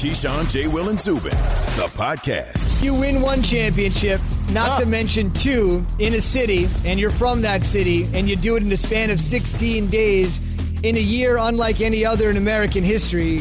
Keyshawn, J. Will, and Zubin, the podcast. You win one championship, not to mention two, in a city, and you're from that city, and you do it in the span of 16 days in a year unlike any other in American history.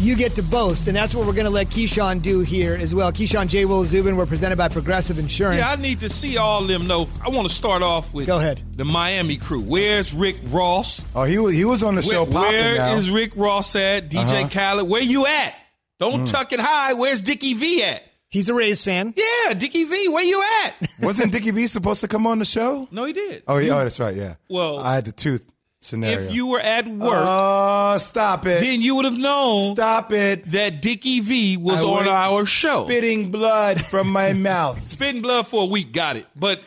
You get to boast, and that's what we're going to let Keyshawn do here as well. Keyshawn J. Will Zubin, we're presented by Progressive Insurance. Yeah, I need to see all them know. I want to start off with Go ahead. the Miami crew. Where's Rick Ross? Oh, he was he was on the show. Where, popping where now. is Rick Ross at? DJ Uh-huh. Khaled, where you at? Don't mm. tuck it high. Where's Dickie V at? He's a Rays fan. Yeah, Dickie V, where you at? Wasn't Dickie V supposed to come on the show? no, he did. Oh, yeah, oh, that's right. Yeah. Well, I had the tooth scenario. if you were at work, oh, stop it! then you would have known stop it! that Dickie V was I on our show. spitting blood from my mouth. Spitting blood for a week, got it. But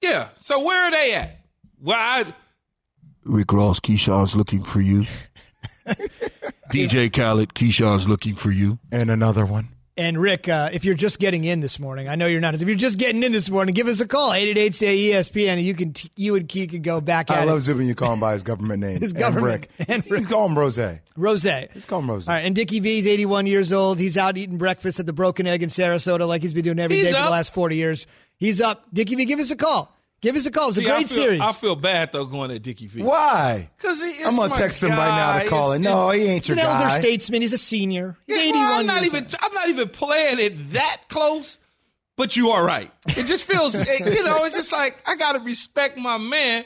yeah, so where are they at? Well, I, Rick Ross, Keyshawn's looking for you. DJ Khaled, Keyshawn's looking for you. And another one. And Rick, uh, if you're just getting in this morning, I know you're not. If you're just getting in this morning, give us a call 888 say ESPN, and you can t- you and Key can go back I love it. Zubin. You call him by his government name. His And government- Rick. and You call him Rose. Rose. Let's call him Rose. All right, and Dickie V's 81 years old. He's out eating breakfast at the Broken Egg in Sarasota like he's been doing every day He's for the last 40 years. He's up. Dickie V, give us a call. Give us a call. It's a see, great I feel, series. I feel bad though going at Dickie V. Why? Because I'm gonna text him right now to call him. No, he ain't your guy. He's an elder statesman. He's a senior. He's Yeah, 81 well, I'm not years even. old. I'm not even playing it that close. But you are right. It just feels, it- you know, it's just like I gotta respect my man.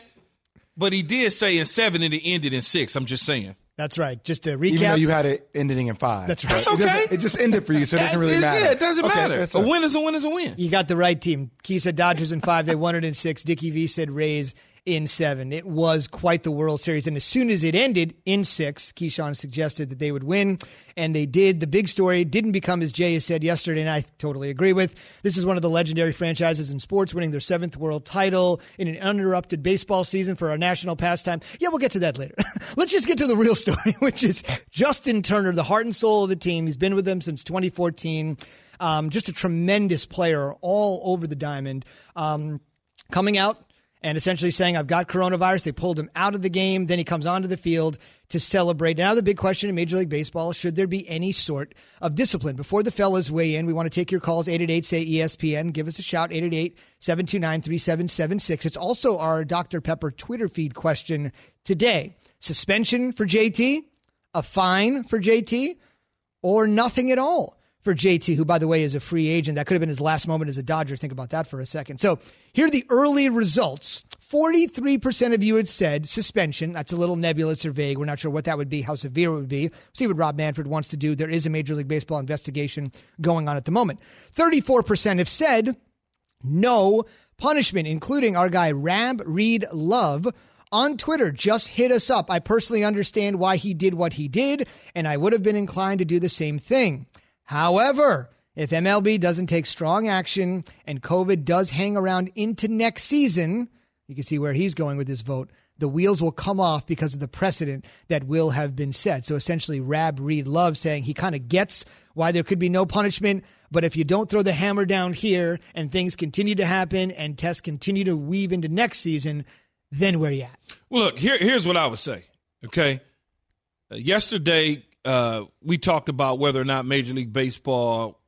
But he did say in seven and it ended in six. I'm just saying. That's right. Just to Even though recap. you had it ending in five. That's right. That's It, okay. it just ended for you, so it doesn't really It's- matter. Yeah, it doesn't Okay, matter. that's A win is a win is a win. You got the right team. Key said Dodgers in five. They won it in six. Dickie V said Rays in seven. It was quite the World Series. And as soon as it ended in six, Keyshawn suggested that they would win, and they did. The big story didn't become as Jay has said yesterday, and I totally agree with. This is one of the legendary franchises in sports, winning their seventh world title in an uninterrupted baseball season for our national pastime. Yeah, we'll get to that later. Let's just get to the real story, which is Justin Turner, the heart and soul of the team. He's been with them since 2014. Um, just a tremendous player all over the diamond. Um, coming out and essentially saying, I've got coronavirus. They pulled him out of the game. Then he comes onto the field to celebrate. Now, the big question in Major League Baseball should there be any sort of discipline? Before the fellas weigh in, we want to take your calls 888 say ESPN. Give us a shout 888 729 3776. It's also our Dr. Pepper Twitter feed question today suspension for JT, a fine for JT, or nothing at all for JT, who, by the way, is a free agent. That could have been his last moment as a Dodger. Think about that for a second. So here are the early results 43% of you had said suspension. That's a little nebulous or vague. We're not sure what that would be, how severe it would be. See what Rob Manfred wants to do. There is a Major League Baseball investigation going on at the moment. 34% have said no punishment, including our guy Rab Reed Love on Twitter. Just hit us up. I personally understand why he did what he did, and I would have been inclined to do the same thing. However, if MLB doesn't take strong action and COVID does hang around into next season, you can see where he's going with this vote. The wheels will come off because of the precedent that will have been set. So essentially, Rab Reed Love saying he kind of gets why there could be no punishment, but if you don't throw the hammer down here and things continue to happen and tests continue to weave into next season, then where are you at? Well, look, here, here's what I would say. Okay. Uh, yesterday, uh, we talked about whether or not Major League Baseball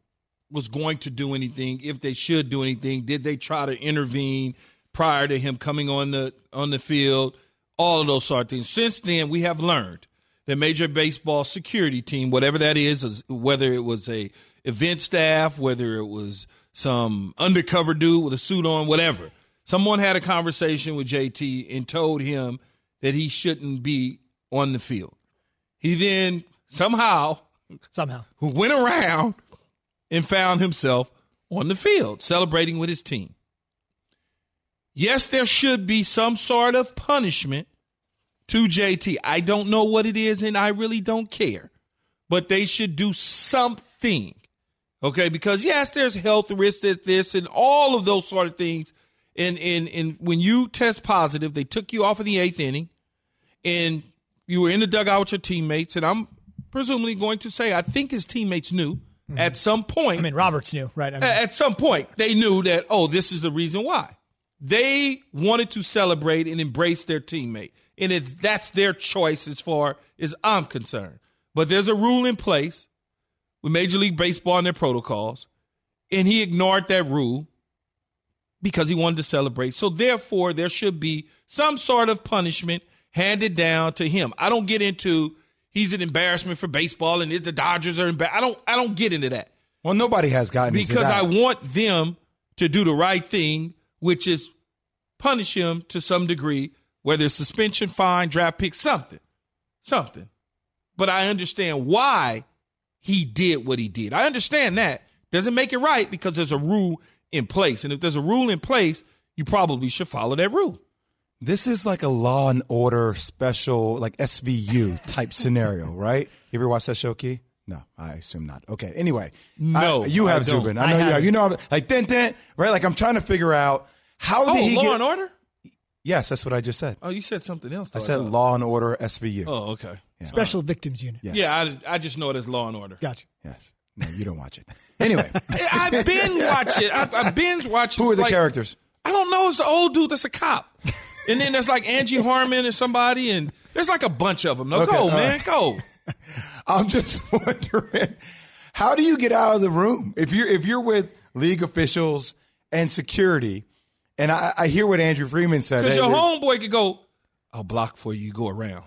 was going to do anything, if they should do anything. Did they try to intervene prior to him coming on the on the field? All of those sort of things. Since then, we have learned that Major Baseball security team, whatever that is, is whether it was a event staff, whether it was some undercover dude with a suit on, whatever. Someone had a conversation with JT and told him that he shouldn't be on the field. He then somehow Somehow. Who went around and found himself on the field celebrating with his team. Yes, there should be some sort of punishment to JT. I don't know what it is and I really don't care. But they should do something. Okay, because yes, there's health risks, at this and all of those sort of things. And and and when you test positive, they took you off in the eighth inning, and you were in the dugout with your teammates. And I'm presumably going to say, I think his teammates knew mm-hmm. at some point. I mean, Roberts knew, right? I mean, at some point, they knew that oh, this is the reason why. They wanted to celebrate and embrace their teammate, and it, that's their choice as far as I'm concerned. But there's a rule in place with Major League Baseball and their protocols, and he ignored that rule because he wanted to celebrate. So therefore, there should be some sort of punishment handed down to him. I don't get into he's an embarrassment for baseball and the Dodgers are embar- I don't I don't get into that Well, nobody has gotten into because. I want them to do the right thing, which is punish him to some degree, whether it's suspension, fine, draft pick, something, something. But I understand why he did what he did. I understand that doesn't make it right because there's a rule in place, and if there's a rule in place, you probably should follow that rule. This is like a Law and Order special, like SVU type scenario, right? You ever watch that show, Key? No, I assume not. Okay. Anyway, No, I- you I have don't. Zubin. I I know you have. You know, I'm- like dun, dun, right? Like I'm trying to figure out how Oh, did he Law get? and Order. Yes, that's what I just said. Oh, you said something else. I said thought. Law and Order SVU. Oh, okay. Special Victims Unit. Yes. Yeah, I, I just know it as Law and Order. Gotcha. Yes. No, you don't watch it. Anyway, I binge watch it. I, I binge watch it. who are the like- characters? I don't know. It's the old dude that's a cop. And then there's like Angie Harmon and somebody, and there's like a bunch of them. No, Okay, go, man, right. go. I'm just wondering, how do you get out of the room if you're if you're with league officials and security? And I, I hear what Andrew Friedman said. Because Hey, your homeboy could go, I'll block for you, you go around.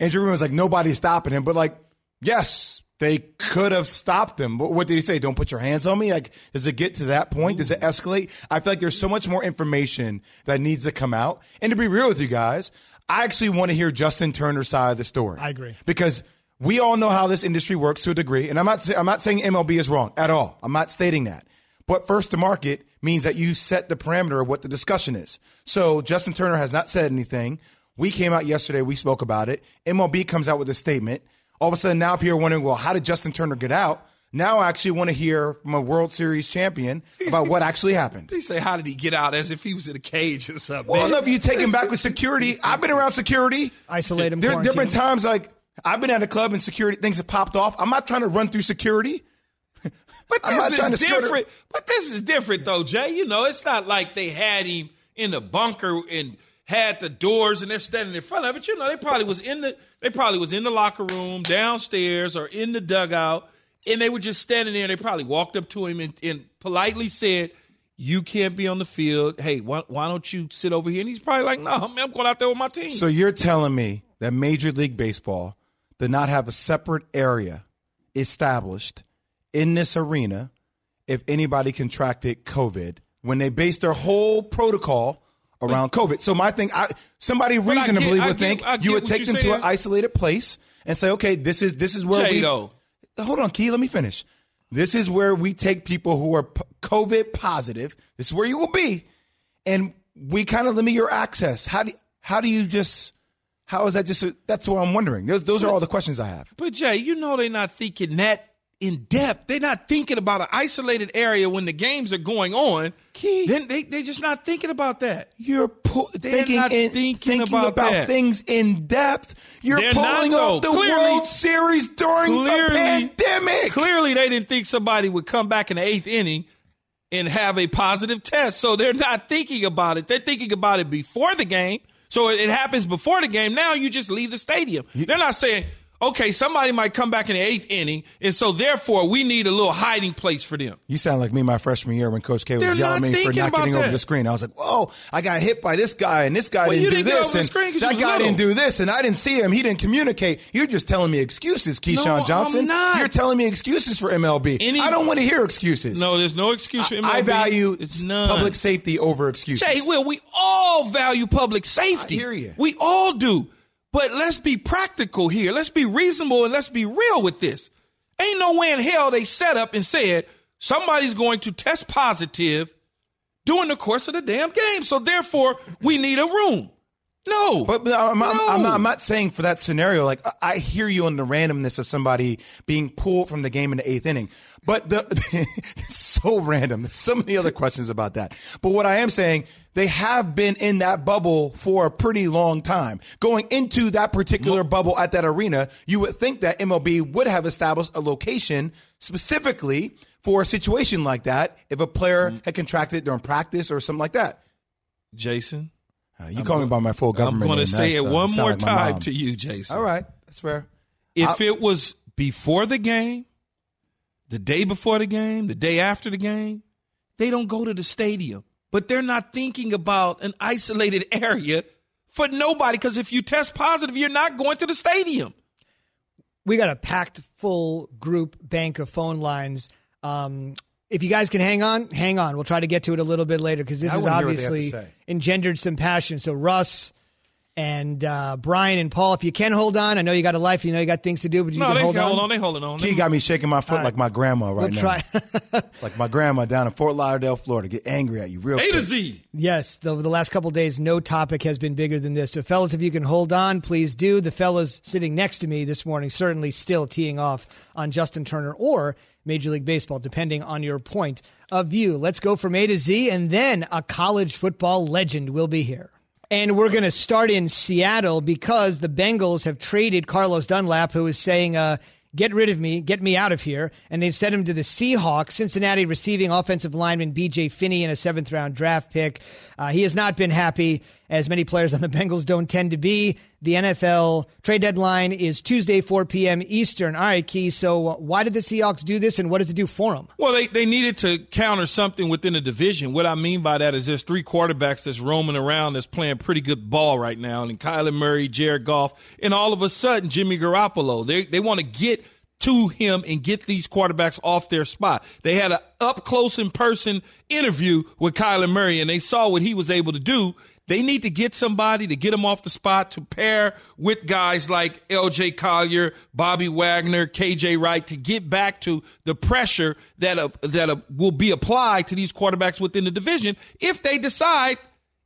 Andrew Friedman was like, nobody's stopping him. But like, yes, they could have stopped him. But what did he say? Don't put your hands on me. Like, does it get to that point? Does it escalate? I feel like there's so much more information that needs to come out. And to be real with you guys, I actually want to hear Justin Turner's side of the story. I agree. because we all know how this industry works to a degree. And I'm not, I'm not saying MLB is wrong at all. I'm not stating that. But first to market means that you set the parameter of what the discussion is. So Justin Turner has not said anything. We came out yesterday. We spoke about it. MLB comes out with a statement. All of a sudden, now people are wondering, well, how did Justin Turner get out? Now I actually want to hear from a World Series champion about what actually happened. They say, how did he get out? As if he was in a cage or something. Well, man. no, if you take him back with security, I've been around security. Isolate him. There are different times like I've been at a club and security things have popped off. I'm not trying to run through security. But this is different. But this is different, though, Jay. You know, it's not like they had him in the bunker and had the doors and they're standing in front of it. You know, they probably was in the they probably was in the locker room, downstairs, or in the dugout, and they were just standing there. They probably walked up to him and, and politely said, "You can't be on the field. Hey, why, why don't you sit over here?" And he's probably like, "No, man, I'm going out there with my team." So you're telling me that Major League Baseball did not have a separate area established in this arena if anybody contracted COVID when they based their whole protocol around COVID. So my thing, I, somebody get- reasonably I would get- think get you would take them to an isolated place and say, okay, this is this is where Jay, we. Hold on, Key. Let me finish. This is where we take people who are p- COVID positive. This is where you will be, and we kind of limit your access. How do how do you just? How is that just? A, that's what I'm wondering. Those those are all the questions I have. But Jay, you know they're not thinking that in depth. They're not thinking about an isolated area when the games are going on. Key. Then they they just not thinking about that. You're pu- thinking not in, thinking thinking about about, things in depth. You're They're pulling up the Clearly- World Series during a pandemic. Clearly, they didn't think somebody would come back in the eighth inning and have a positive test. So they're not thinking about it. They're thinking about it before the game. So it happens before the game. Now you just leave the stadium. They're not saying, okay, somebody might come back in the eighth inning, and so therefore we need a little hiding place for them. You sound like me my freshman year when Coach K was They're yelling at me for not getting over the screen. I was like, "Whoa! I got hit by this guy, and this guy Well, didn't do this, and screen 'cause you that guy didn't do this, and I didn't see him. He didn't communicate. You're just telling me excuses, Keyshawn No, I'm Johnson. not. You're telling me excuses for MLB. Any- I don't want to hear excuses. No, there's no excuse for MLB. I value it's none. public safety over excuses. Jay, Will, we all value public safety. I hear you. We all do. But let's be practical here. Let's be reasonable and let's be real with this. Ain't no way in hell they set up and said somebody's going to test positive during the course of the damn game. So therefore, we need a room. No. But, but I'm, I'm- I'm not, I'm not saying for that scenario. Like I- hear you on the randomness of somebody being pulled from the game in the eighth inning, but the it's so random. There's so many other questions about that. But what I am saying, they have been in that bubble for a pretty long time. Going into that particular bubble at that arena, you would think that MLB would have established a location specifically for a situation like that if a player Mm-hmm. had contracted during practice or something like that. Jason, Uh, you call me by my full government. I'm going to say it one more like time to you, Jason. All right, that's fair. If it was before the game, the day before the game, the day after the game, they don't go to the stadium. But they're not thinking about an isolated area for nobody because if you test positive, you're not going to the stadium. We got a packed full group bank of phone lines. Um, if you guys can hang on, hang on. We'll try to get to it a little bit later because this I has wanna hear what they have to obviously engendered some passion. So, Russ and uh, Brian and Paul, if you can hold on, I know you got a life, you know you got things to do, but you No, can they hold hold on. on. They holding on. Key got me shaking my foot right. like my grandma right We'll now. Like my grandma down in Fort Lauderdale, Florida. Get angry at you real A quick. to Z. Yes, the, the last couple days, no topic has been bigger than this. So, fellas, if you can hold on, please do. The fellas sitting next to me this morning certainly still teeing off on Justin Turner or Major League Baseball, depending on your point of view. Let's go from A to Z, and then a college football legend will be here. And we're going to start in Seattle because the Bengals have traded Carlos Dunlap, who is saying, uh, Get rid of me, get me out of here. And they've sent him to the Seahawks. Cincinnati receiving offensive lineman BJ Finney in a seventh round draft pick. Uh, he has not been happy, as many players on the Bengals don't tend to be. The NFL trade deadline is Tuesday, 4 p.m. Eastern. All right, Key. So, uh, why did the Seahawks do this, and what does it do for them? Well, they, they needed to counter something within the division. What I mean by that is there's three quarterbacks that's roaming around that's playing pretty good ball right now, and Kyler Murray, Jared Goff, and all of a sudden Jimmy Garoppolo. They they want to get to him and get these quarterbacks off their spot. They had an up close in person interview with Kyler Murray, and they saw what he was able to do. They need to get somebody to get him off the spot to pair with guys like L.J. Collier, Bobby Wagner, K.J. Wright to get back to the pressure that that will be applied to these quarterbacks within the division if they decide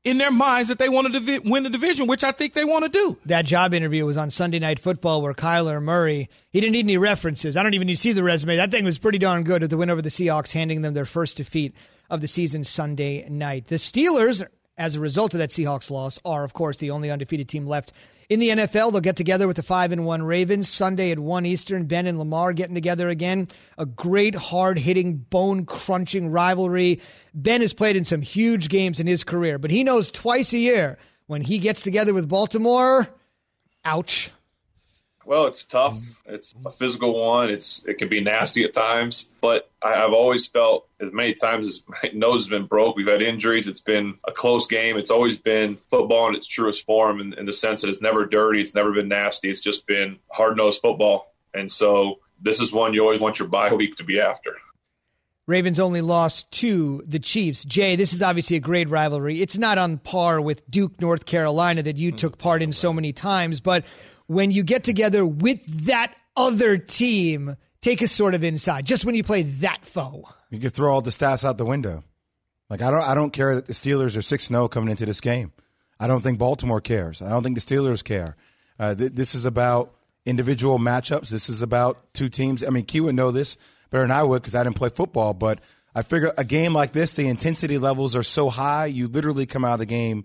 in their minds that they want to win the division, which I think they want to do. That job interview was on Sunday Night Football where Kyler Murray, he didn't need any references. I don't even need to see the resume. That thing was pretty darn good at the win over the Seahawks, handing them their first defeat of the season Sunday night. The Steelers, as a result of that Seahawks loss, are, of course, the only undefeated team left in the NFL. They'll get together with the 5 and 1 Ravens Sunday at 1 Eastern. Ben and Lamar getting together again. A great, hard hitting, bone crunching rivalry. Ben has played in some huge games in his career, but he knows twice a year when he gets together with Baltimore, ouch. Well, it's tough. Mm-hmm. It's a physical one. It's it can be nasty at times, but I, I've always felt as many times as my nose has been broke. We've had injuries. It's been a close game. It's always been football in its truest form, in, in the sense that it's never dirty. It's never been nasty. It's just been hard nosed football. And so this is one you always want your bye week to be after. Ravens only lost to the Chiefs. Jay, this is obviously a great rivalry. It's not on par with Duke, North Carolina that you mm-hmm. took part in so many times, but when you get together with that other team, take us sort of inside. Just when you play that foe. You could throw all the stats out the window. Like I don't, I don't care that the Steelers are six zero coming into this game. I don't think Baltimore cares. I don't think the Steelers care. Uh, th- this is about individual matchups. This is about two teams. I mean, Key would know this better than I would because I didn't play football. But I figure a game like this, the intensity levels are so high, you literally come out of the game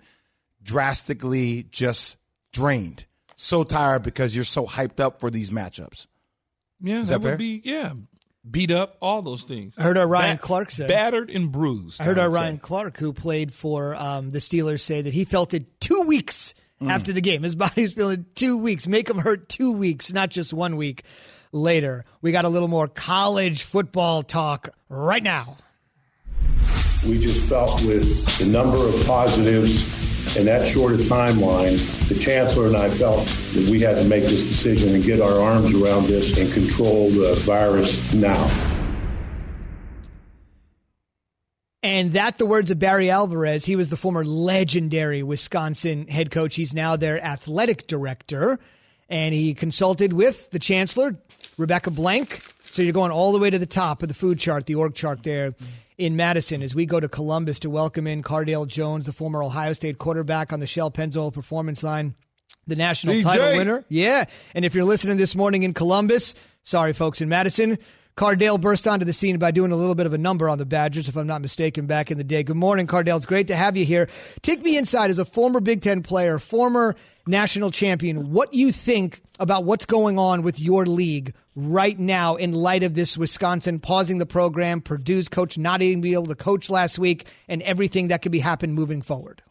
drastically just drained, so tired because you're so hyped up for these matchups. Yeah, Is that, that fair? would be yeah, beat up, all those things. I heard our Ryan Bat- Clark say. battered and bruised. I heard our would say. Ryan Clark, who played for um, the Steelers, say that he felt it two weeks after the game. His body's feeling two weeks. Make him hurt two weeks, not just one week later. We got a little more college football talk right now. We just felt with the number of positives in that short a timeline, the chancellor and I felt that we had to make this decision and get our arms around this and control the virus now. And that, the words of Barry Alvarez, he was the former legendary Wisconsin head coach. He's now their athletic director. And he consulted with the chancellor, Rebecca Blank. So you're going all the way to the top of the food chart, the org chart there in Madison as we go to Columbus to welcome in Cardale Jones, the former Ohio State quarterback on the Shell Pennzoil performance line, the national title winner. Yeah. And if you're listening this morning in Columbus, sorry, folks in Madison, Cardale burst onto the scene by doing a little bit of a number on the Badgers, if I'm not mistaken, back in the day. Good morning, Cardale. It's great to have you here. Take me inside as a former Big Ten player, former national champion, what you think about what's going on with your league right now in light of this Wisconsin pausing the program, Purdue's coach not even be able to coach last week, and everything that could be happen moving forward.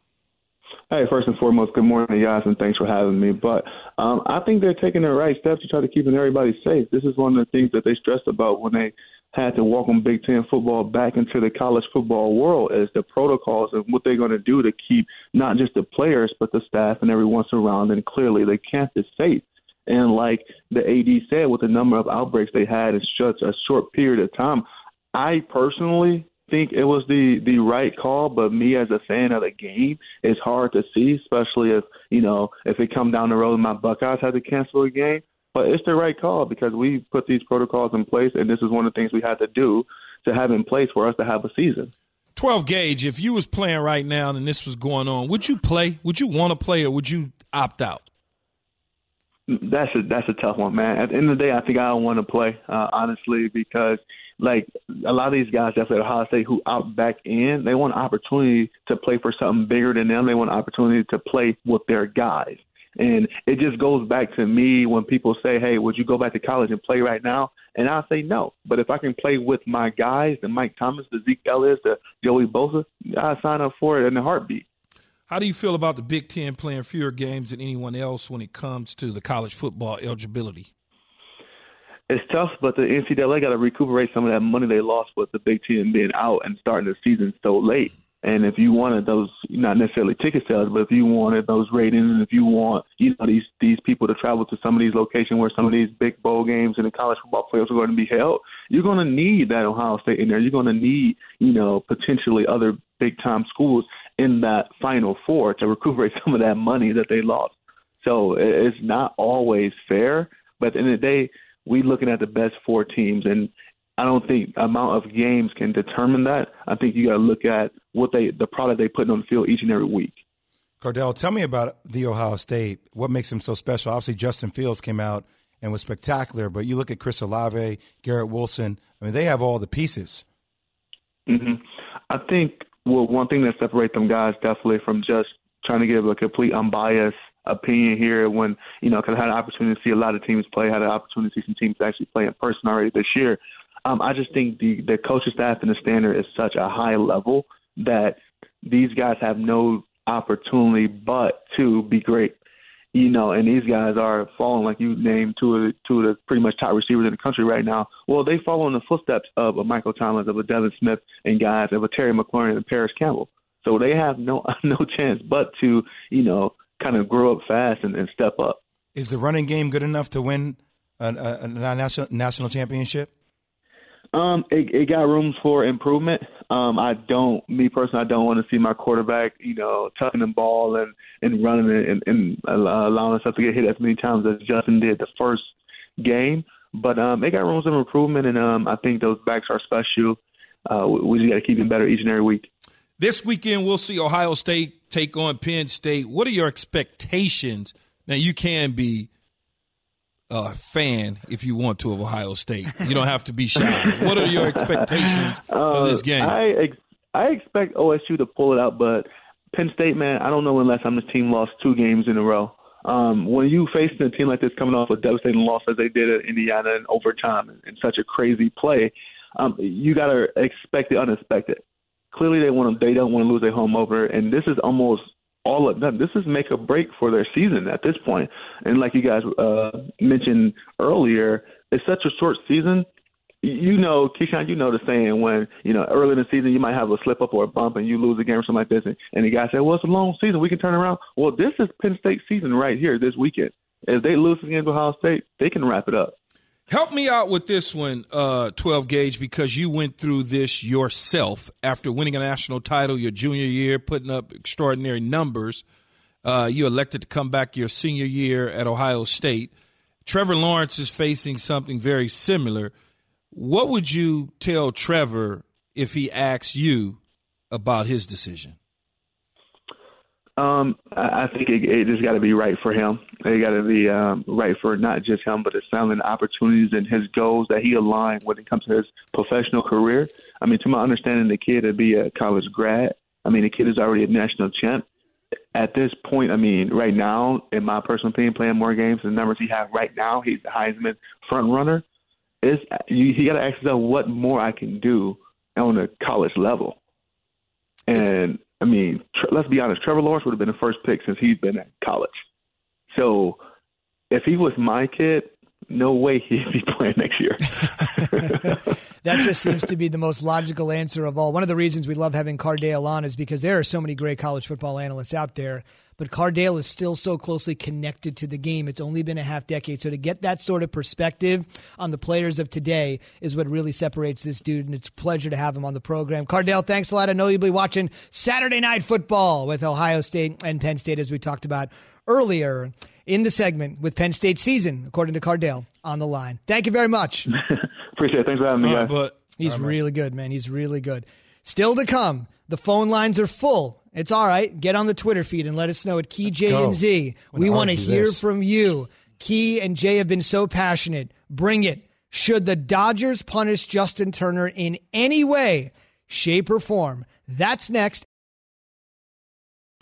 Hey, first and foremost, good morning, guys, and thanks for having me. But um, I think they're taking the right steps to try to keep everybody safe. This is one of the things that they stressed about when they had to welcome Big Ten football back into the college football world is the protocols and what they're going to do to keep not just the players but the staff and everyone surrounding clearly the campus safe. And like the AD said, with the number of outbreaks they had in such a short period of time, I personally think it was the the right call, but me as a fan of the game, it's hard to see, especially if you know if it come down the road and my Buckeyes had to cancel a game. But it's the right call because we put these protocols in place, and this is one of the things we had to do to have in place for us to have a season. 12 gauge, if you was playing right now and this was going on, would you play? Would you want to play or would you opt out? That's a that's a tough one, man. At the end of the day, I think I don't want to play, uh, honestly, because like a lot of these guys that play at Ohio State who opt back in, they want an opportunity to play for something bigger than them. They want an opportunity to play with their guys. And it just goes back to me when people say, Hey, would you go back to college and play right now? And I say no. But if I can play with my guys, the Mike Thomas, the Zeke Elliott, the Joey Bosa, I sign up for it in a heartbeat. How do you feel about the Big Ten playing fewer games than anyone else when it comes to the college football eligibility? It's tough, but the NCAA got to recuperate some of that money they lost with the Big Ten being out and starting the season so late. And if you wanted those, not necessarily ticket sales, but if you wanted those ratings, and if you want, you know, these these people to travel to some of these locations where some of these big bowl games and the college football playoffs are going to be held, you're going to need that Ohio State in there. You're going to need, you know, potentially other big time schools in that Final Four to recuperate some of that money that they lost. So it's not always fair, but at the end of the day, we looking at the best four teams, and I don't think amount of games can determine that. I think you got to look at what they the product they put on the field each and every week. Cardale, tell me about the Ohio State. What makes them so special? Obviously, Justin Fields came out and was spectacular, but you look at Chris Olave, Garrett Wilson. I mean, they have all the pieces. Mm-hmm. I think well, one thing that separates them guys definitely from just trying to give a complete unbiased opinion here when, you know, because I had an opportunity to see a lot of teams play, had an opportunity to see some teams actually play in person already this year. Um, I just think the, the coaching staff and the standard is such a high level that these guys have no opportunity but to be great. You know, and these guys are following, like you named two of the, two of the pretty much top receivers in the country right now. Well, they follow in the footsteps of a Michael Thomas, of a Devin Smith, and guys of a Terry McLaurin and Parris Campbell. So they have no no chance but to, you know, kind of grow up fast and, and step up. Is the running game good enough to win a, a, a national national championship? Um, it, it got rooms for improvement. Um, I don't, me personally, I don't want to see my quarterback, you know, tucking the ball and and running it and, and allowing himself to get hit as many times as Justin did the first game. But um, it got rooms for improvement, and um, I think those backs are special. Uh, we just got to keep them better each and every week. This weekend, we'll see Ohio State take on Penn State. What are your expectations? Now, you can be a fan if you want to of Ohio State. You don't have to be shy. what are your expectations uh, of this game? I ex- I expect OSU to pull it out, but Penn State, man, I don't know unless I'm the team lost two games in a row. Um, when you face a team like this coming off a devastating loss as they did at Indiana in overtime and, and such a crazy play, um, you got to expect the unexpected clearly they want to, they don't want to lose their home over, and this is almost all of them. This is make a break for their season at this point. And like you guys uh, mentioned earlier, it's such a short season. You know, Keyshawn, you know the saying when, you know, early in the season you might have a slip up or a bump and you lose a game or something like this. And, and the guy said, well, it's a long season. We can turn around. Well, this is Penn State season right here this weekend. If they lose against Ohio State, they can wrap it up. Help me out with this one, uh, 12 gauge, because you went through this yourself after winning a national title your junior year, putting up extraordinary numbers. Uh, you elected to come back your senior year at Ohio State. Trevor Lawrence is facing something very similar. What would you tell Trevor if he asks you about his decision? Um, I think it, it just got to be right for him. It got to be um, right for not just him, but his family and opportunities and his goals that he aligned when it comes to his professional career. I mean, to my understanding, the kid would be a college grad. I mean, the kid is already a national champ. At this point, I mean, right now, in my personal opinion, playing more games, the numbers he has right now, he's the Heisman front runner. Is you, you got to ask yourself what more I can do on a college level. And I mean, tr- let's be honest, Trevor Lawrence would have been the first pick since he's been at college. So if he was my kid, no way he'd be playing next year. that just seems to be the most logical answer of all. One of the reasons we love having Cardale on is because there are so many great college football analysts out there, but Cardale is still so closely connected to the game. It's only been a half decade. So to get that sort of perspective on the players of today is what really separates this dude, and it's a pleasure to have him on the program. Cardale, thanks a lot. I know you'll be watching Saturday Night Football with Ohio State and Penn State, as we talked about earlier in the segment with Penn State season, according to Cardale, on the line. Thank you very much. Appreciate it. Thanks for having me, guys. but He's really good, man. He's really good. Still to come. The phone lines are full. It's all right. Get on the Twitter feed and let us know at Key J go. and Z. We want to hear this. from you. Key and Jay have been so passionate. Bring it. Should the Dodgers punish Justin Turner in any way, shape, or form? That's next.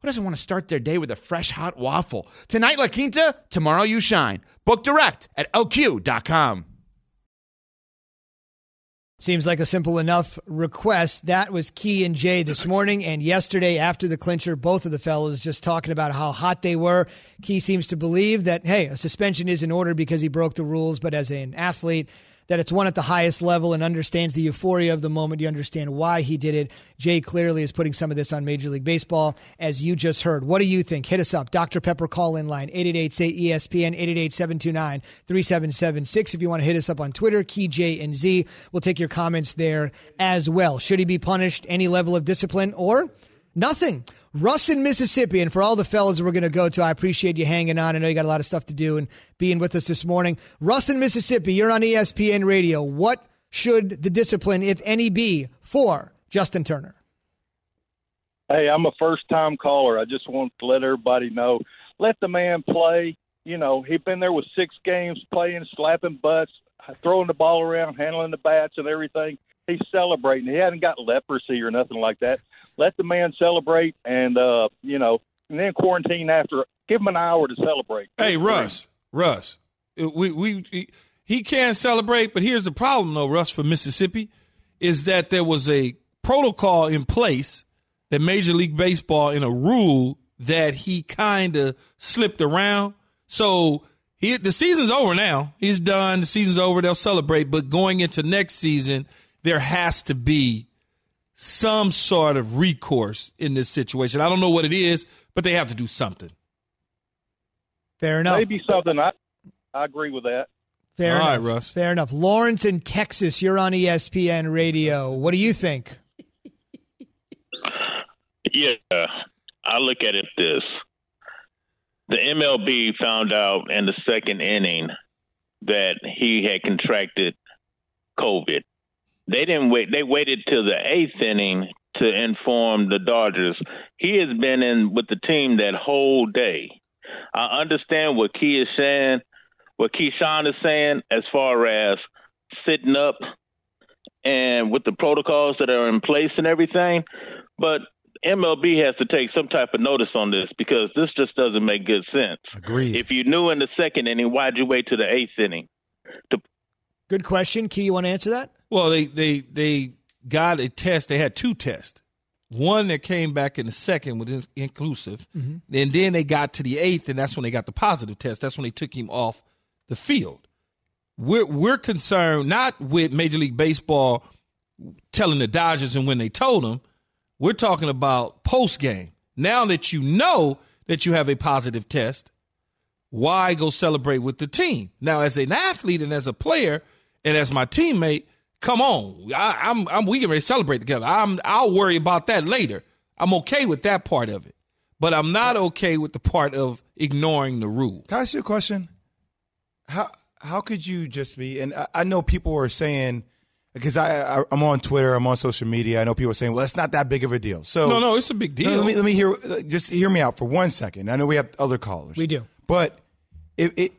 who doesn't want to start their day with a fresh hot waffle? Tonight, La Quinta, tomorrow, you shine. Book direct at lq.com. Seems like a simple enough request. That was Key and Jay this morning and yesterday after the clincher. Both of the fellas just talking about how hot they were. Key seems to believe that, hey, a suspension is in order because he broke the rules, but as an athlete, that it's one at the highest level and understands the euphoria of the moment. You understand why he did it. Jay clearly is putting some of this on Major League Baseball, as you just heard. What do you think? Hit us up. Dr. Pepper call in line 888 say ESPN 888 729 3776. If you want to hit us up on Twitter, Key J and Z, we'll take your comments there as well. Should he be punished? Any level of discipline or nothing? Russ in Mississippi, and for all the fellas we're going to go to, I appreciate you hanging on. I know you got a lot of stuff to do and being with us this morning. Russ in Mississippi, you're on ESPN Radio. What should the discipline, if any, be for Justin Turner? Hey, I'm a first time caller. I just want to let everybody know. Let the man play. You know, he's been there with six games playing, slapping butts, throwing the ball around, handling the bats and everything. He's celebrating. He hasn't got leprosy or nothing like that. Let the man celebrate and uh, you know, and then quarantine after. Give him an hour to celebrate. Hey, Russ, Russ, uh, we we he- can celebrate, but here's the problem, though, Russ, for Mississippi, is that there was a protocol in place that Major League Baseball in a rule that he kind of slipped around. So he the season's over now. He's done. The season's over. They'll celebrate, but going into next season, there has to be some sort of recourse in this situation. I don't know what it is, but they have to do something. Fair enough. Maybe something. I I agree with that. Fair All right, enough. Russ. Fair enough. Lawrence in Texas, you're on ESPN Radio. What do you think? Yeah, I look at it this: the MLB found out in the second inning that he had contracted COVID. They didn't wait. They waited till the eighth inning to inform the Dodgers. He has been in with the team that whole day. I understand what Key is saying, what Keyshawn is saying, as far as sitting up and with the protocols that are in place and everything. But MLB has to take some type of notice on this because this just doesn't make good sense. Agreed. If you knew in the second inning, why'd you wait to the eighth inning? Good question. Key, you want to answer that? Well, they they they got a test. They had two tests. One that came back in the second was in- inclusive, Mhm. and then they got to the eighth, and that's when they got the positive test. That's when they took him off the field. We're we're concerned not with Major League Baseball telling the Dodgers and when they told them. We're talking about post game. Now that you know that you have a positive test, why go celebrate with the team? Now, as an athlete and as a player and as my teammate, come on, I, I'm, I'm, we can ready celebrate together. I'm, I'll worry about that later. I'm okay with that part of it, but I'm not okay with the part of ignoring the rule. Can I ask you a question? How how could you just be? And I, I know people are saying because I, I I'm on Twitter, I'm on social media. I know people are saying, well, it's not that big of a deal. So No, no, it's a big deal. let me let me hear. Just hear me out for one second. I know we have other callers. We do. but it, it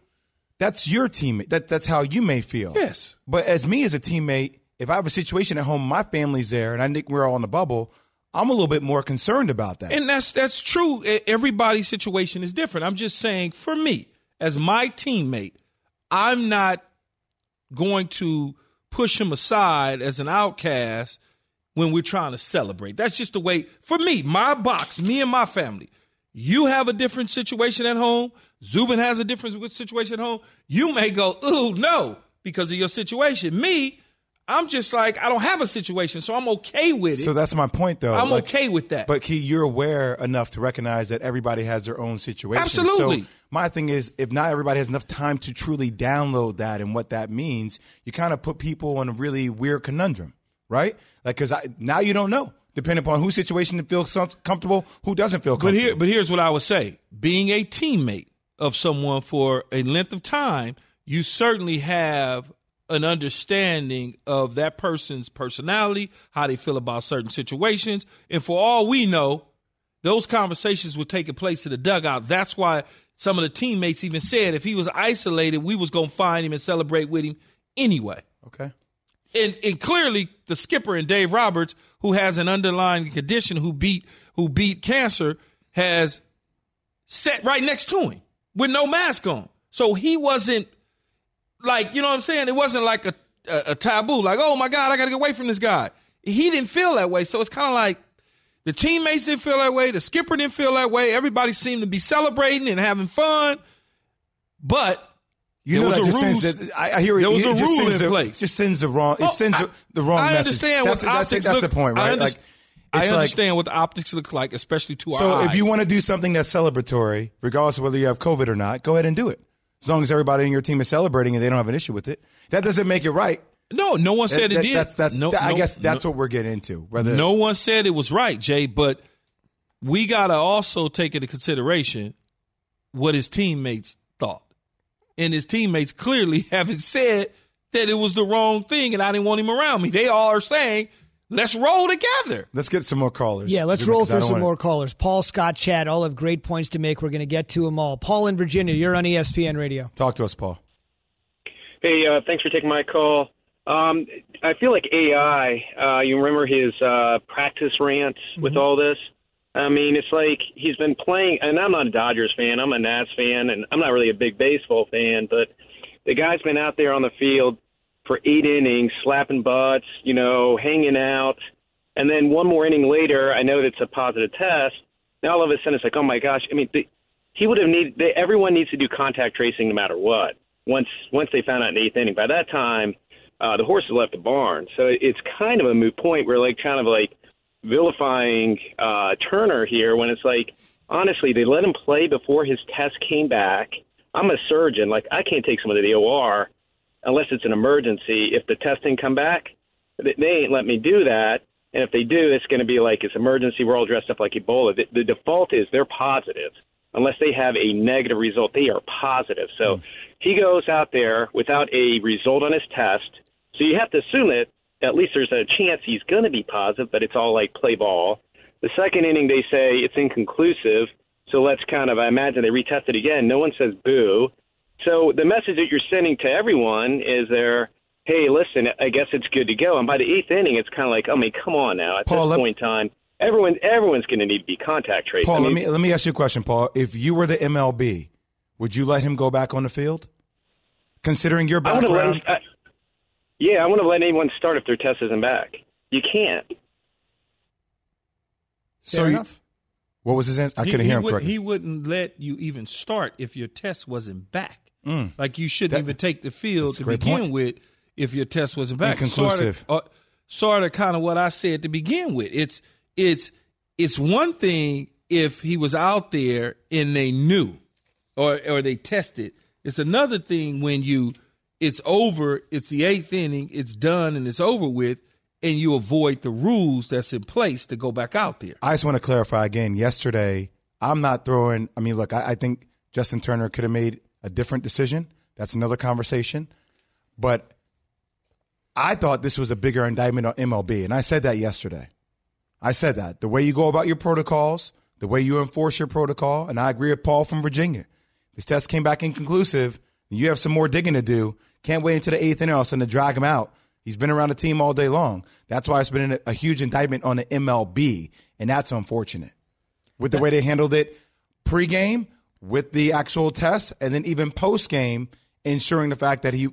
that's your teammate. That that's how you may feel. Yes. But as me as a teammate, if I have a situation at home, my family's there, and I think we're all in the bubble. I'm a little bit more concerned about that. And that's that's true. Everybody's situation is different. I'm just saying, for me, as my teammate, I'm not going to push him aside as an outcast when we're trying to celebrate. That's just the way, for me, my box, me and my family. You have a different situation at home. Zubin has a different situation at home. You may go, ooh, no, because of your situation. Me, I'm just like, I don't have a situation, so I'm okay with it. So that's my point, though. I'm Like, okay with that. But Key, you're aware enough to recognize that everybody has their own situation. Absolutely. So my thing is, if not everybody has enough time to truly download that and what that means, you kind of put people in a really weird conundrum, right? Like, because now you don't know, depending upon whose situation feels com- comfortable, who doesn't feel comfortable. But here, but here's what I would say: being a teammate of someone for a length of time, you certainly have an understanding of that person's personality, how they feel about certain situations, and for all we know, those conversations were taking place in the dugout. That's why some of the teammates even said if he was isolated, we was gonna find him and celebrate with him anyway. okay. And, and clearly the skipper and Dave Roberts, who has an underlying condition, who beat who beat cancer, has sat right next to him with no mask on. So he wasn't like you know what I'm saying. It wasn't like a a, a taboo. Like oh my god, I got to get away from this guy. He didn't feel that way. So it's kind of like the teammates didn't feel that way. The skipper didn't feel that way. Everybody seemed to be celebrating and having fun, but. You there know was that a just sends that, I, I hear it. There was it a just rule in the- place. Just sends the wrong. It Oh, sends I- the, the wrong I understand that's, what that's, optics that's look, the point, right? like, I it's like- understand what the optics look like, especially to So our So if you want to do something that's celebratory, regardless of whether you have COVID or not, go ahead and do it. As long as everybody in your team is celebrating and they don't have an issue with it, that doesn't make it right. no, no one said That- it that- did. That's that's. No- I no- guess that's no- what we're getting into. Whether No one said it was right, Jay, but we got to also take into consideration what his teammates thought. And his teammates clearly haven't said that it was the wrong thing and I didn't want him around me. They all are saying, let's roll together. let's get some more callers. Yeah, let's Zubin, roll 'cause through some wanna- more callers. Paul, Scott, Chad, all have great points to make. We're going to get to them all. Paul in Virginia, you're on ESPN Radio. Talk to us, Paul. Hey, uh, thanks for taking my call. Um, I feel like AI. Uh, you remember his uh, practice rants with all this? I mean, it's like he's been playing, and I'm not a Dodgers fan. I'm a Nats fan, and I'm not really a big baseball fan. But the guy's been out there on the field for eight innings, slapping butts, you know, hanging out, and then one more inning later, I know that's a positive test. Now all of a sudden, it's like, oh my gosh! I mean, the, he would have needed. They, everyone needs to do contact tracing no matter what. Once once they found out in the eighth inning, by that time, uh, the horse had left the barn. So it's kind of a moot point. We're like kind of like vilifying uh, Turner here when it's like honestly they let him play before his test came back. I'm a surgeon. Like I can't take someone to the OR unless it's an emergency. If the testing come back, they they ain't let me do that. And if they do, it's going to be like it's emergency. We're all dressed up like Ebola. The, the default is they're positive unless they have a negative result. They are positive. So hmm. he goes out there without a result on his test. So you have to assume that at least there's a chance he's going to be positive, but it's all like play ball. The second inning, they say it's inconclusive. So let's kind of, I imagine they retest it again. No one says boo. So the message that you're sending to everyone is there, hey, listen, I guess it's good to go. And by the eighth inning, it's kind of like, I mean, come on now. At Paul, this let- point in time, everyone, everyone's going to need to be contact traced. Paul, I mean, let me let me ask you a question, Paul. If you were the MLB, would you let him go back on the field? Considering your I let background, him, I, yeah, I wouldn't let anyone start if their test isn't back. You can't. so you, what was his answer? I He- couldn't he hear him would- correctly. He wouldn't let you even start if your test wasn't back. Mm. Like you shouldn't That- even take the field to begin point. with if your test wasn't back. Inconclusive. Sort of, uh, sort of kind of what I said to begin with. It's it's it's one thing if he was out there and they knew or or they tested. It's another thing when you it's over. It's the eighth inning. It's done and it's over with, and you avoid the rules that's in place to go back out there. I just want to clarify again. Yesterday, I'm not throwing. I mean, look, I, I think Justin Turner could have made a different decision. That's another conversation. But I thought this was a bigger indictment on MLB, and I said that yesterday. I said that the way you go about your protocols, the way you enforce your protocol, and I agree with Paul from Virginia. This test came back inconclusive. You have some more digging to do. Can't wait until the eighth inning all of a sudden to drag him out. He's been around the team all day long. That's why it's been a, a huge indictment on the MLB, and that's unfortunate. With the way they handled it pregame, with the actual test, and then even post game, ensuring the fact that he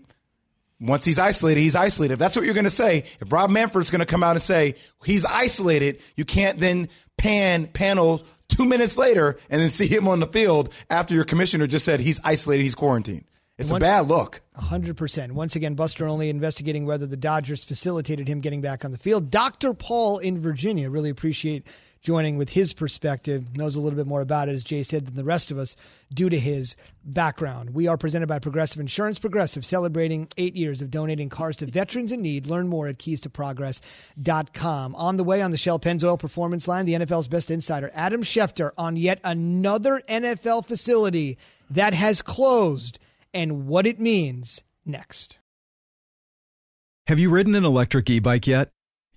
once he's isolated, he's isolated. If that's what you're going to say, if Rob Manfred's going to come out and say he's isolated, you can't then pan panel two minutes later and then see him on the field after your commissioner just said he's isolated, he's quarantined. It's One- a bad look. 100%. Once again, Buster only investigating whether the Dodgers facilitated him getting back on the field. Dr. Paul in Virginia, really appreciate joining with his perspective. Knows a little bit more about it, as Jay said, than the rest of us due to his background. We are presented by Progressive Insurance. Progressive celebrating eight years of donating cars to veterans in need. Learn more at keys2progress.com. On the way on the Shell Pennzoil Performance Line, the NFL's best insider, Adam Schefter, on yet another NFL facility that has closed and what it means next. Have you ridden an electric e bike yet?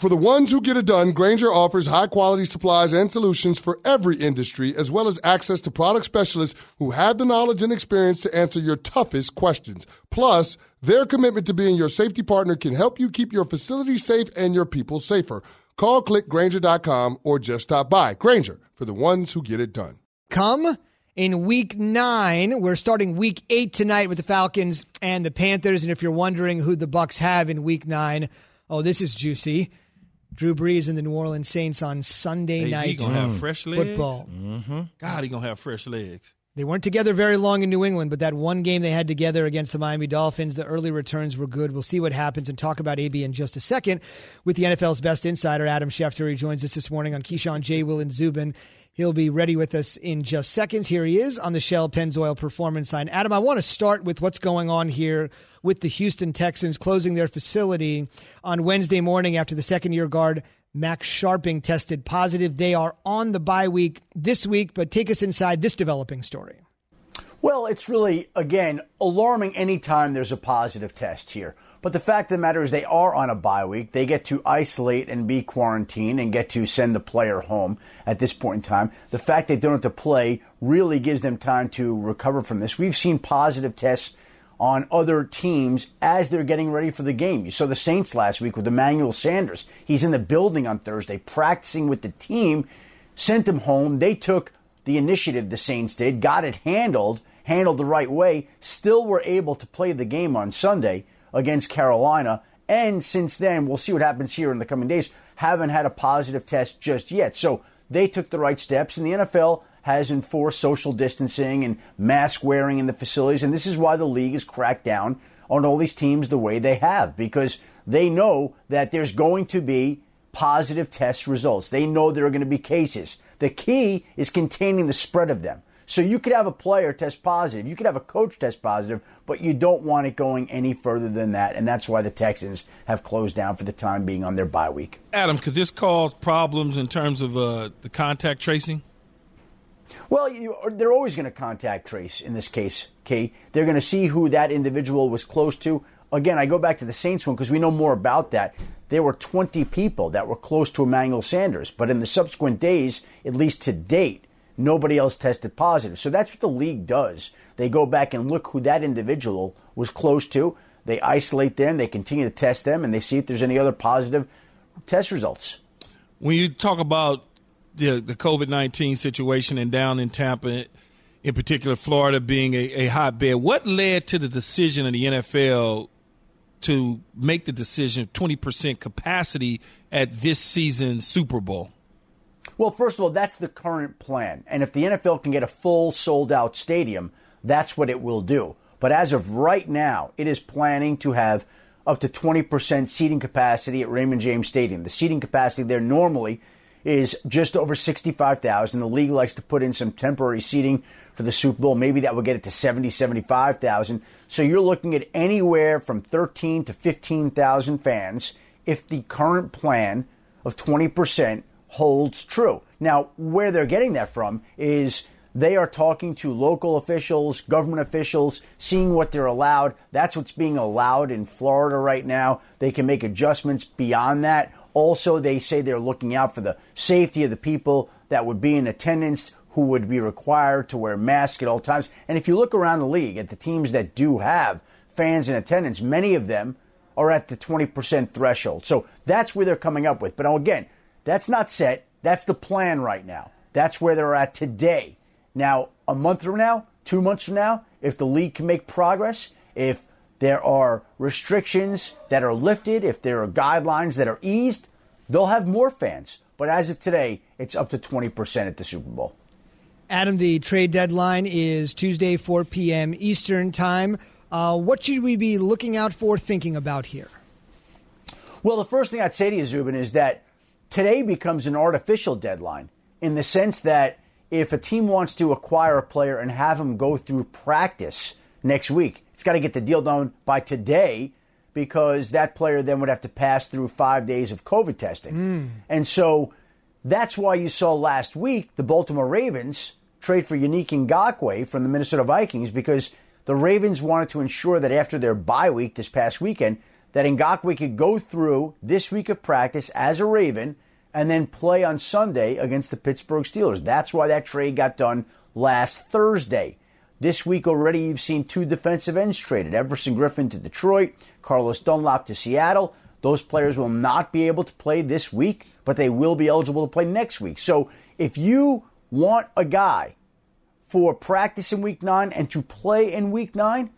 For the ones who get it done, Grainger offers high quality supplies and solutions for every industry, as well as access to product specialists who have the knowledge and experience to answer your toughest questions. Plus, their commitment to being your safety partner can help you keep your facility safe and your people safer. Call clickgrainger.com or just stop by. Grainger for the ones who get it done. come in week nine. We're starting week eight tonight with the Falcons and the Panthers. And if you're wondering who the Bucs have in week nine, oh, this is juicy. Drew Brees and the New Orleans Saints on Sunday Hey, he night gonna have fresh legs. football. Mm-hmm. God, he gonna have fresh legs. They weren't together very long in New England, but that one game they had together against the Miami Dolphins, the early returns were good. We'll see what happens and talk about AB in just a second with the NFL's best insider, Adam Schefter. He joins us this morning on Keyshawn J. Will and Zubin. He'll be ready with us in just seconds. Here he is on the Shell Pennzoil Performance Line. Adam, I want to start with what's going on here with the Houston Texans closing their facility on Wednesday morning after the second year guard Max Scharping tested positive. They are on the bye week this week, but take us inside this developing story. Well, it's really, again, alarming anytime there's a positive test here. But the fact of the matter is, they are on a bye week. They get to isolate and be quarantined and get to send the player home at this point in time. The fact they don't have to play really gives them time to recover from this. We've seen positive tests on other teams as they're getting ready for the game. You saw the Saints last week with Emmanuel Sanders. He's in the building on Thursday practicing with the team, sent him home. They took the initiative, the Saints did, got it handled, handled the right way, still were able to play the game on Sunday against Carolina. And since then, we'll see what happens here in the coming days, haven't had a positive test just yet. So they took the right steps, and the NFL has enforced social distancing and mask wearing in the facilities. And this is why the league has cracked down on all these teams the way they have, because they know that there's going to be positive test results. They know there are going to be cases. The key is containing the spread of them. So you could have a player test positive, you could have a coach test positive, but you don't want it going any further than that. And that's why the Texans have closed down for the time being on their bye week. Adam, could this cause problems in terms of uh, the contact tracing? Well, you, they're always going to contact trace in this case, Kate. They're going to see who that individual was close to. again, I go back to the Saints one because we know more about that. There were 20 people that were close to Emmanuel Sanders, but in the subsequent days, at least to date, nobody else tested positive. So that's what the league does. They go back and look who that individual was close to. They isolate them, they continue to test them, and they see if there's any other positive test results. When you talk about the the COVID nineteen situation and down in Tampa, in particular Florida being a, a hotbed, what led to the decision of the NFL to make the decision of twenty percent capacity at this season's Super Bowl? Well, first of all, that's the current plan. And if the NFL can get a full sold out stadium, that's what it will do. But as of right now, it is planning to have up to 20% seating capacity at Raymond James Stadium. The seating capacity there normally is just over 65,000. The league likes to put in some temporary seating for the Super Bowl. Maybe that will get it to 70, 75,000. So you're looking at anywhere from 13 to 15,000 fans if the current plan of 20% holds true. Now, where they're getting that from is they are talking to local officials, government officials, seeing what they're allowed. That's what's being allowed in Florida right now. They can make adjustments beyond that. Also, they say they're looking out for the safety of the people that would be in attendance who would be required to wear masks at all times. And if you look around the league at the teams that do have fans in attendance, many of them are at the 20% threshold. So that's where they're coming up with. But again, that's not set. That's the plan right now. That's where they're at today. Now, a month from now, two months from now, if the league can make progress, if there are restrictions that are lifted, if there are guidelines that are eased, they'll have more fans. But as of today, it's up to 20% at the Super Bowl. Adam, the trade deadline is Tuesday, 4 p.m. Eastern Time. Uh, what should we be looking out for, thinking about here? Well, the first thing I'd say to you, Zubin, is that today becomes an artificial deadline in the sense that if a team wants to acquire a player and have him go through practice next week, it's got to get the deal done by today because that player then would have to pass through five days of COVID testing. Mm. And so that's why you saw last week the Baltimore Ravens trade for Yannick Ngakoue from the Minnesota Vikings because the Ravens wanted to ensure that after their bye week this past weekend, that Ngakoue could go through this week of practice as a Raven and then play on Sunday against the Pittsburgh Steelers. That's why that trade got done last Thursday. This week already, you've seen two defensive ends traded Everson Griffen to Detroit, Carlos Dunlap to Seattle. Those players will not be able to play this week, but they will be eligible to play next week. So if you want a guy for practice in week nine and to play in week nine,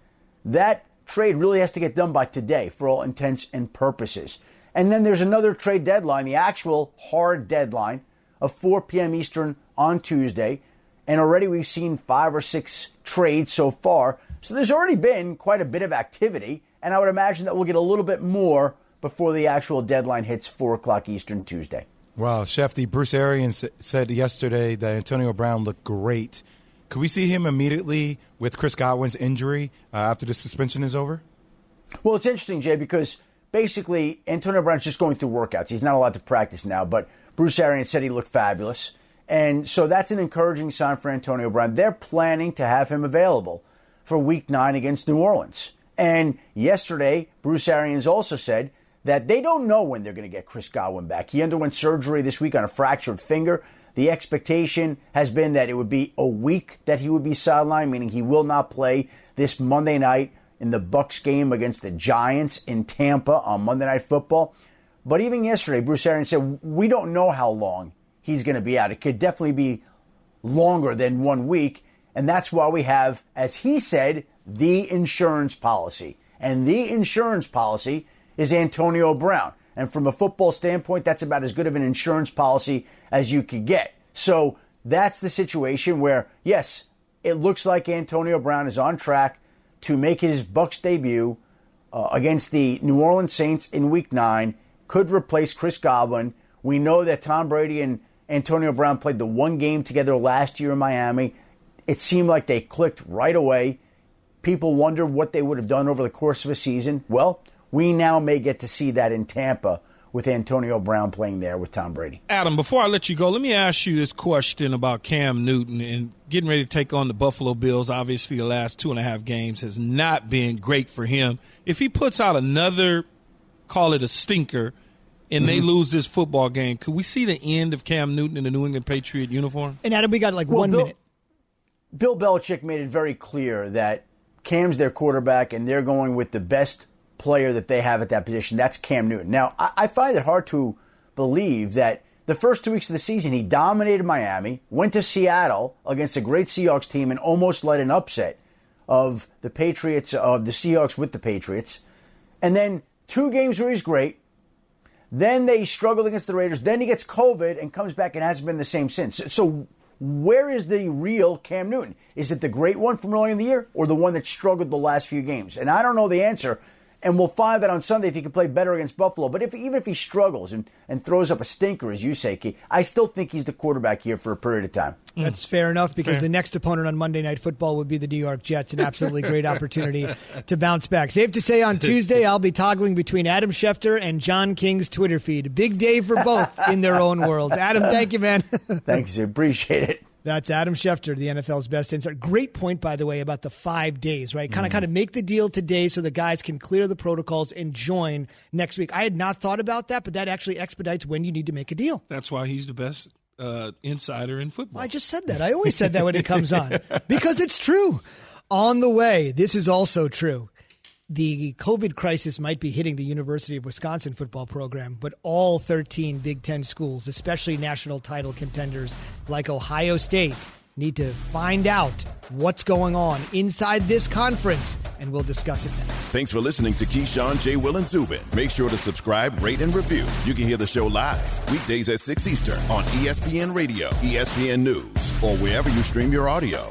that trade really has to get done by today for all intents and purposes. And then there's another trade deadline, the actual hard deadline of 4 p.m. Eastern on Tuesday. And already we've seen five or six trades so far. So there's already been quite a bit of activity. And I would imagine that we'll get a little bit more before the actual deadline hits 4 o'clock Eastern Tuesday. Wow, Schefty, Bruce Arians said yesterday that Antonio Brown looked great. Could we see him immediately with Chris Godwin's injury uh, after the suspension is over? Well, it's interesting, Jay, because basically Antonio Brown's just going through workouts. He's not allowed to practice now, but Bruce Arians said he looked fabulous. And so that's an encouraging sign for Antonio Brown. They're planning to have him available for week nine against New Orleans. And yesterday, Bruce Arians also said that they don't know when they're going to get Chris Godwin back. He underwent surgery this week on a fractured finger. The expectation has been that it would be a week that he would be sidelined, meaning he will not play this Monday night in the Bucs game against the Giants in Tampa on Monday Night Football. But even yesterday, Bruce Arians said we don't know how long he's going to be out. It could definitely be longer than one week, and that's why we have, as he said, the insurance policy. And the insurance policy is Antonio Brown. And from a football standpoint, that's about as good of an insurance policy as you could get. So that's the situation where, yes, it looks like Antonio Brown is on track to make his Bucs debut uh, against the New Orleans Saints in Week Nine. Could replace Chris Godwin. We know that Tom Brady and Antonio Brown played the one game together last year in Miami. It seemed like they clicked right away. People wonder what they would have done over the course of a season. Well, we now may get to see that in Tampa with Antonio Brown playing there with Tom Brady. Adam, before I let you go, let me ask you this question about Cam Newton and getting ready to take on the Buffalo Bills. Obviously, the last two and a half games has not been great for him. If he puts out another, call it a stinker, and they Mm-hmm. lose this football game, could we see the end of Cam Newton in the New England Patriot uniform? And Adam, we got like Well, one Bill- minute. Bill Belichick made it very clear that Cam's their quarterback, and they're going with the best player that they have at that position. That's Cam Newton. Now, I, I find it hard to believe that the first two weeks of the season he dominated Miami, went to Seattle against a great Seahawks team, and almost led an upset of the Patriots of the Seahawks with the Patriots, and then two games where he's great. Then they struggle against the Raiders. Then he gets COVID and comes back and hasn't been the same since. So, where is the real Cam Newton? Is it the great one from early in the year or the one that struggled the last few games? And I don't know the answer. And we'll find that on Sunday if he can play better against Buffalo. But if even if he struggles and, and throws up a stinker, as you say, Key, I still think he's the quarterback here for a period of time. Mm. That's fair enough because Fair. the next opponent on Monday Night Football would be the New York Jets. An absolutely great opportunity to bounce back. Safe to say on Tuesday, I'll be toggling between Adam Schefter and John King's Twitter feed. Big day for both in their own worlds. Adam, thank you, man. Thanks, I appreciate it. That's Adam Schefter, the NFL's best insider. Great point, by the way, about the five days, right? Kind of, kind of make the deal today so the guys can clear the protocols and join next week. I had not thought about that, but that actually expedites when you need to make a deal. That's why he's the best uh, insider in football. I just said that. I always said that when it comes on because it's true. On the way, this is also true. The COVID crisis might be hitting the University of Wisconsin football program, but all 13 Big Ten schools, especially national title contenders like Ohio State, need to find out what's going on inside this conference, and we'll discuss it next. Thanks for listening to Keyshawn, J. Will, and Zubin. Make sure to subscribe, rate, and review. You can hear the show live weekdays at 6 Eastern on ESPN Radio, ESPN News, or wherever you stream your audio.